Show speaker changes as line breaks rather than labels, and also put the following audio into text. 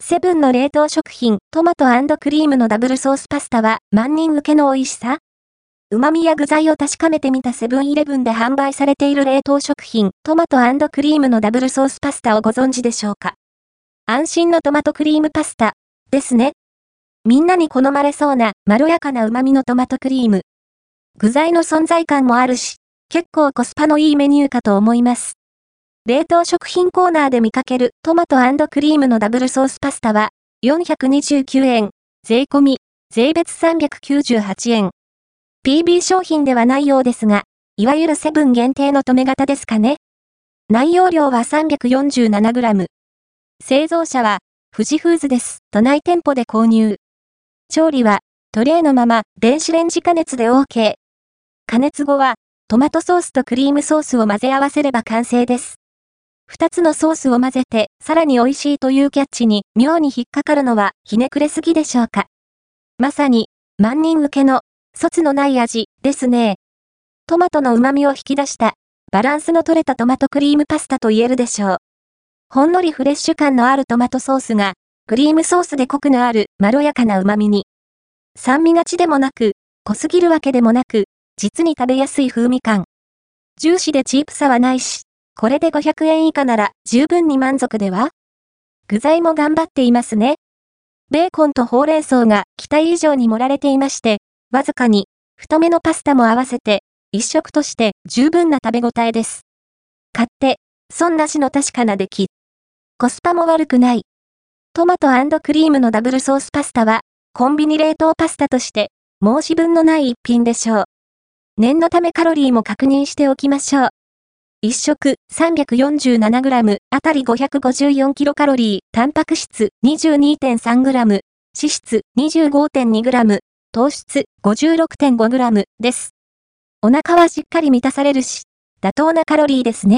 セブンの冷凍食品、トマトクリームのダブルソースパスタは万人受けの美味しさ？旨味や具材を確かめてみたセブンイレブンで販売されている冷凍食品、トマトクリームのダブルソースパスタをご存知でしょうか？安心のトマトクリームパスタ、ですね。みんなに好まれそうな、まろやかな旨味のトマトクリーム。具材の存在感もあるし、結構コスパのいいメニューかと思います。冷凍食品コーナーで見かけるトマトクリームのダブルソースパスタは429円、税込み、税別398円。PB 商品ではないようですが、いわゆるセブン限定の止め型ですかね。内容量は 347g。製造者は、富士フーズです。都内店舗で購入。調理は、トレーのまま、電子レンジ加熱で OK。加熱後は、トマトソースとクリームソースを混ぜ合わせれば完成です。二つのソースを混ぜて、さらに美味しいというキャッチに、妙に引っかかるのは、ひねくれすぎでしょうか。まさに、万人受けの、卒のない味、ですね。トマトの旨味を引き出した、バランスの取れたトマトクリームパスタと言えるでしょう。ほんのりフレッシュ感のあるトマトソースが、クリームソースでコクのあるまろやかな旨味に。酸味がちでもなく、濃すぎるわけでもなく、実に食べやすい風味感。ジューシーでチープさはないし、これで500円以下なら十分に満足では？具材も頑張っていますね。ベーコンとほうれん草が期待以上に盛られていまして、わずかに太めのパスタも合わせて一食として十分な食べ応えです。買って、損なしの確かな出来。コスパも悪くない。トマトクリームのダブルソースパスタは、コンビニ冷凍パスタとして、申し分のない一品でしょう。念のためカロリーも確認しておきましょう。1食 347g あたり 554kcal、タンパク質 22.3g、脂質 25.2g、糖質 56.5g です。お腹はしっかり満たされるし、妥当なカロリーですね。